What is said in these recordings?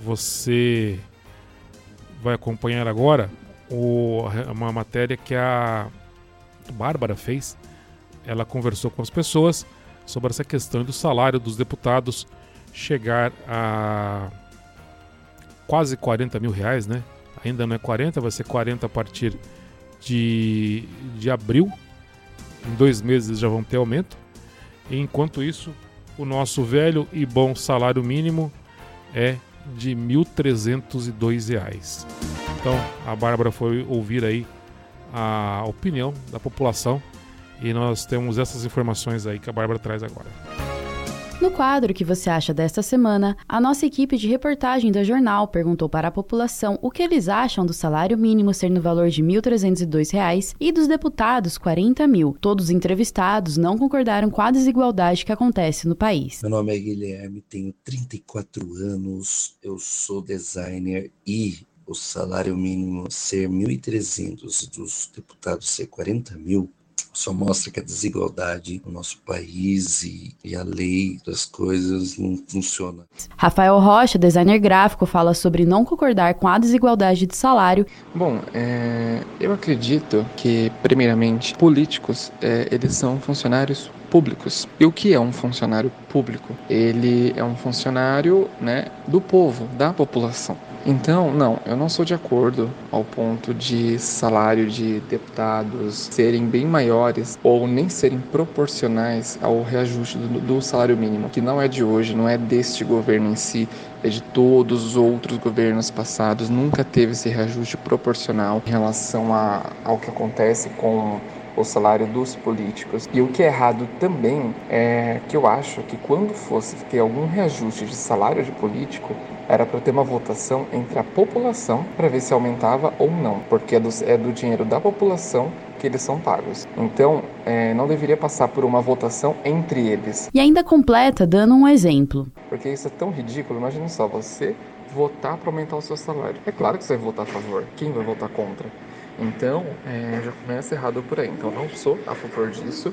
você vai acompanhar agora o, uma matéria que a Bárbara fez. Ela conversou com as pessoas sobre essa questão do salário dos deputados chegar a quase 40 mil reais, né? Ainda não é 40, vai ser 40 a partir de, de abril. Em dois meses já vão ter aumento. E enquanto isso, o nosso velho e bom salário mínimo é de R$ 1.302. Então, a Bárbara foi ouvir aí a opinião da população e nós temos essas informações aí que a Bárbara traz agora. No quadro que você acha desta semana, a nossa equipe de reportagem da jornal perguntou para a população o que eles acham do salário mínimo ser no valor de R$ 1.302 e dos deputados 40 mil. Todos os entrevistados não concordaram com a desigualdade que acontece no país. Meu nome é Guilherme, tenho 34 anos, eu sou designer e o salário mínimo ser 1.300 e dos deputados ser 40 mil só mostra que a desigualdade no nosso país e, e, a lei das coisas não funciona. Rafael Rocha, designer gráfico, fala sobre não concordar com a desigualdade de salário. Bom, é, eu acredito que, primeiramente, políticos, é, eles são funcionários públicos. E o que é um funcionário público? Ele é um funcionário né, do povo, da população. Então, não, eu não sou de acordo ao ponto de salário de deputados serem bem maiores ou nem serem proporcionais ao reajuste do, do, salário mínimo, que não é de hoje, não é deste governo em si, é de todos os outros governos passados, nunca teve esse reajuste proporcional em relação a, ao que acontece com o salário dos políticos. E o que é errado também é que eu acho que quando fosse ter algum reajuste de salário de político, era para ter uma votação entre a população para ver se aumentava ou não, porque é do, é do dinheiro da população que eles são pagos. Então, é, não deveria passar por uma votação entre eles. E ainda completa dando um exemplo. Porque isso é tão ridículo. Imagine só, você votar para aumentar o seu salário. É claro que você vai votar a favor. Quem vai votar contra? Então, é, já começa errado por aí. Então, não sou a favor disso,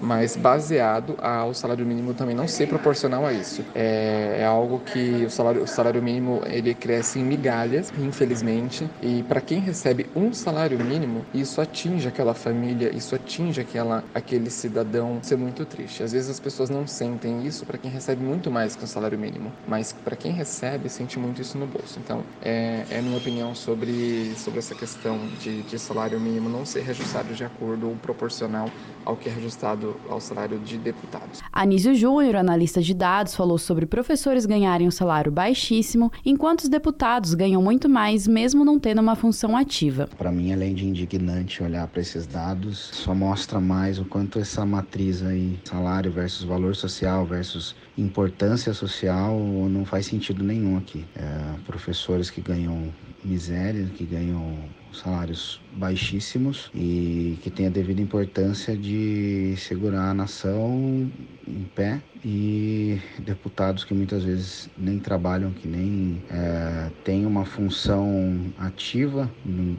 mas baseado ao salário mínimo também não ser proporcional a isso. É, é algo que o salário, o salário mínimo ele cresce em migalhas, infelizmente, e para quem recebe um salário mínimo, isso atinge aquela família, isso atinge aquela, aquele cidadão. Isso é muito triste. Às vezes as pessoas não sentem isso para quem recebe muito mais que o salário mínimo, mas para quem recebe, sente muito isso no bolso. Então, é, é minha opinião sobre, sobre essa questão de de, salário mínimo não ser reajustado de acordo ou proporcional ao que é reajustado ao salário de deputados. Anísio Júnior, analista de dados, falou sobre professores ganharem um salário baixíssimo, enquanto os deputados ganham muito mais, mesmo não tendo uma função ativa. Para mim, além de indignante olhar para esses dados, só mostra mais o quanto essa matriz aí, salário versus valor social versus importância social, não faz sentido nenhum aqui. É, professores que ganham miséria, que ganham salários baixíssimos e que tem a devida importância de segurar a nação em pé e deputados que muitas vezes nem trabalham, que nem é, têm uma função ativa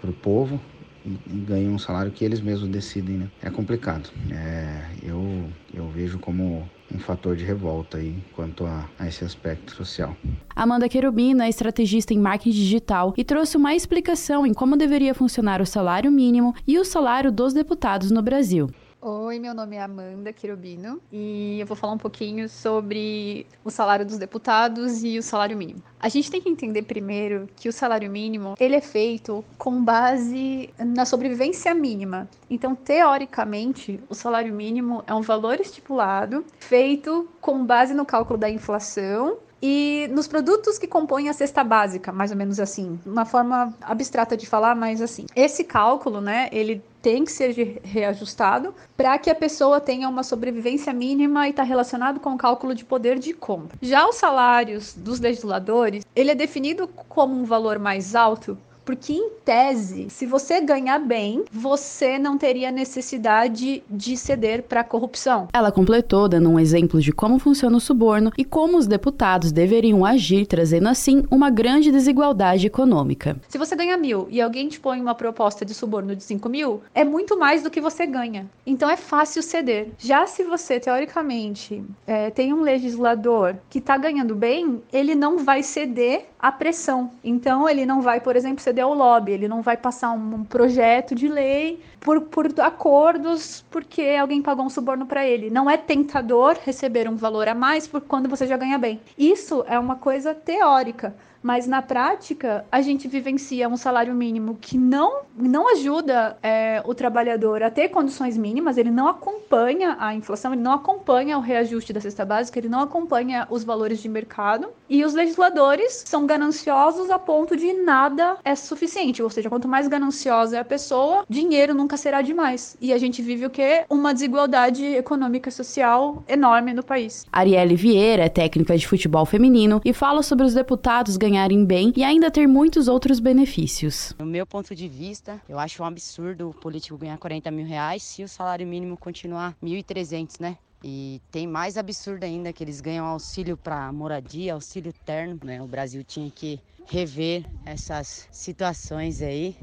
para o povo e, ganham um salário que eles mesmos decidem, né? É complicado. É, eu, eu vejo como um fator de revolta aí quanto a, a, esse aspecto social. Amanda Querubino é estrategista em marketing digital e trouxe uma explicação em como deveria funcionar o salário mínimo e o salário dos deputados no Brasil. Oi, meu nome é Amanda Quirobino e eu vou falar um pouquinho sobre o salário dos deputados e o salário mínimo. A gente tem que entender primeiro que o salário mínimo ele é feito com base na sobrevivência mínima. Então, teoricamente, o salário mínimo é um valor estipulado feito com base no cálculo da inflação e nos produtos que compõem a cesta básica, mais ou menos assim, uma forma abstrata de falar, mas assim. Esse cálculo, né, ele tem que ser reajustado para que a pessoa tenha uma sobrevivência mínima e está relacionado com o cálculo de poder de compra. Já os salários dos legisladores, ele é definido como um valor mais alto Porque, em tese, se você ganhar bem, você não teria necessidade de ceder para a corrupção. Ela completou dando um exemplo de como funciona o suborno e como os deputados deveriam agir, trazendo assim uma grande desigualdade econômica. Se você ganha mil e alguém te põe uma proposta de suborno de 5 mil, é muito mais do que você ganha. Então é fácil ceder. Já se você, teoricamente, é, tem um legislador que está ganhando bem, ele não vai ceder à pressão. Então ele não vai, por exemplo, ceder ao lobby, ele não vai passar um projeto de lei por, por acordos porque alguém pagou um suborno para ele. Não é tentador receber um valor a mais por quando você já ganha bem. Isso é uma coisa teórica. Mas na prática, a gente vivencia um salário mínimo que não, não ajuda é, o trabalhador a ter condições mínimas, ele não acompanha a inflação, ele não acompanha o reajuste da cesta básica, ele não acompanha os valores de mercado. E os legisladores são gananciosos a ponto de nada é suficiente. Ou seja, quanto mais gananciosa é a pessoa, dinheiro nunca será demais. E a gente vive o quê? Uma desigualdade econômica e social enorme no país. Arielle Vieira é técnica de futebol feminino e fala sobre os deputados ganharem bem e ainda ter muitos outros benefícios. No meu ponto de vista, eu acho um absurdo o político ganhar 40 mil reais se o salário mínimo continuar 1.300, né? E tem mais absurdo ainda que eles ganham auxílio para moradia, auxílio terno, né? O Brasil tinha que rever essas situações aí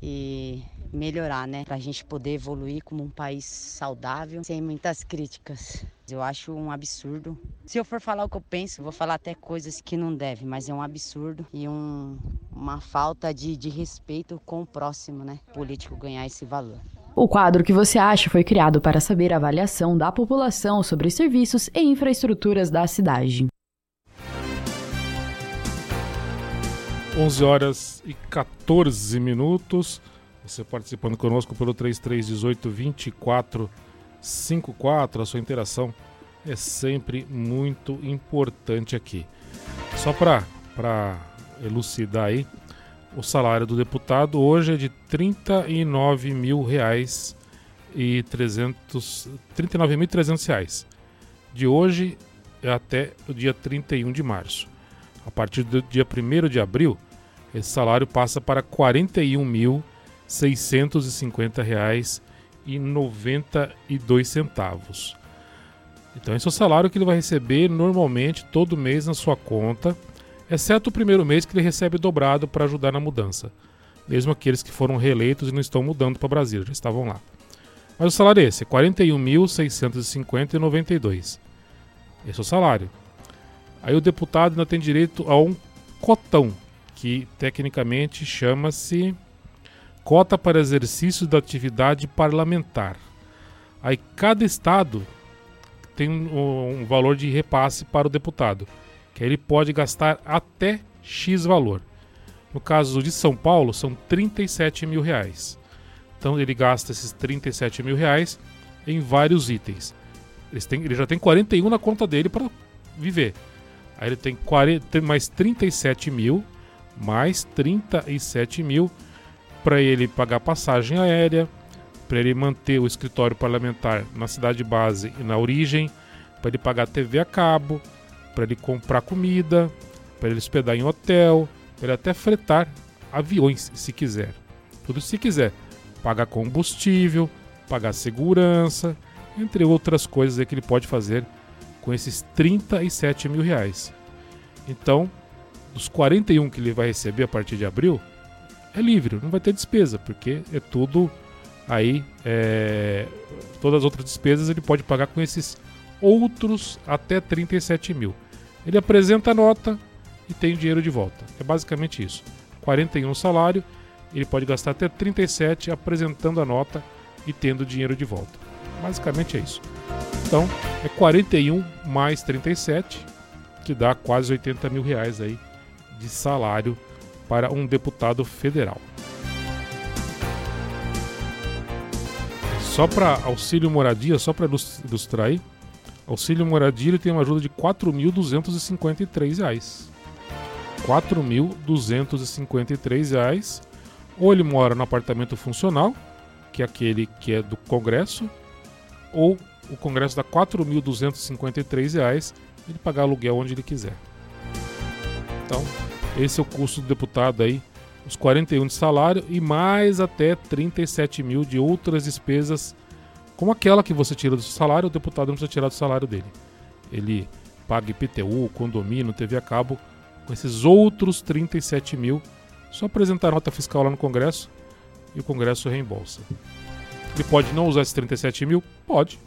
e melhorar, né? Para a gente poder evoluir como um país saudável, sem muitas críticas. Eu acho um absurdo. Se eu for falar o que eu penso, vou falar até coisas que não deve, mas é um absurdo e um, uma falta de, de respeito com o próximo, né? Político ganhar esse valor. O quadro que você acha foi criado para saber a avaliação da população sobre serviços e infraestruturas da cidade. 11 horas e 14 minutos. Você participando conosco pelo 3318 2454. A sua interação é sempre muito importante aqui. Só para elucidar aí, o salário do deputado hoje é de 39 mil reais e 300, 39.300 reais. De hoje até o dia 31 de março. A partir do dia 1 de abril, esse salário passa para 41 mil 650 reais e 92 centavos. Então esse é o salário que ele vai receber normalmente todo mês na sua conta, exceto o primeiro mês que ele recebe dobrado para ajudar na mudança. Mesmo aqueles que foram reeleitos e não estão mudando para Brasília, já estavam lá. Mas o salário é esse, é 41.650,92. Esse é o salário. Aí o deputado ainda tem direito a um cotão, que tecnicamente chama-se cota para exercício da atividade parlamentar. Aí cada estado tem um, um, valor de repasse para o deputado, que ele pode gastar até X valor. No caso de São Paulo, são 37 mil reais. Então ele gasta esses 37 mil reais em vários itens. Ele, tem, ele já tem 41 na conta dele para viver. Aí ele tem, 40, tem mais 37 mil, mais 37 mil para ele pagar passagem aérea, para ele manter o escritório parlamentar na cidade base e na origem, para ele pagar TV a cabo, para ele comprar comida, para ele hospedar em hotel, para ele até fretar aviões se quiser. Tudo se quiser. Pagar combustível, pagar segurança, entre outras coisas que ele pode fazer com esses 37 mil reais. Então, dos 41 que ele vai receber a partir de abril, é livre, não vai ter despesa, porque é tudo aí. É, todas as outras despesas ele pode pagar com esses outros até 37 mil. Ele apresenta a nota e tem o dinheiro de volta. É basicamente isso. 41 salário, ele pode gastar até 37 apresentando a nota e tendo o dinheiro de volta. Basicamente é isso. Então, é 41 mais 37, que dá quase 80 mil reais aí de salário para um deputado federal. Só para auxílio moradia, só para ilustrar aí, auxílio moradia tem uma ajuda de R$ 4.253. R$ 4.253. Ou ele mora no apartamento funcional, que é aquele que é do Congresso, ou o Congresso dá R$ 4.253, ele pagar aluguel onde ele quiser. Então, esse é o custo do deputado aí os 41 de salário e mais até 37 mil de outras despesas, como aquela que você tira do seu salário, o deputado não precisa tirar do salário dele. Ele paga IPTU, condomínio, TV a cabo, com esses outros 37 mil, só apresentar nota fiscal lá no Congresso e o Congresso reembolsa. Ele pode não usar esses 37 mil? Pode.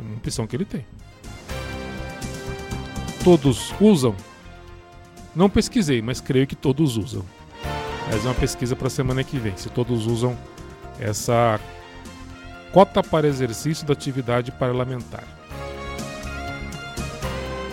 É uma opção que ele tem. Todos usam? Não pesquisei, mas creio que todos usam. Mas é uma pesquisa para a semana que vem, se todos usam essa cota para exercício da atividade parlamentar.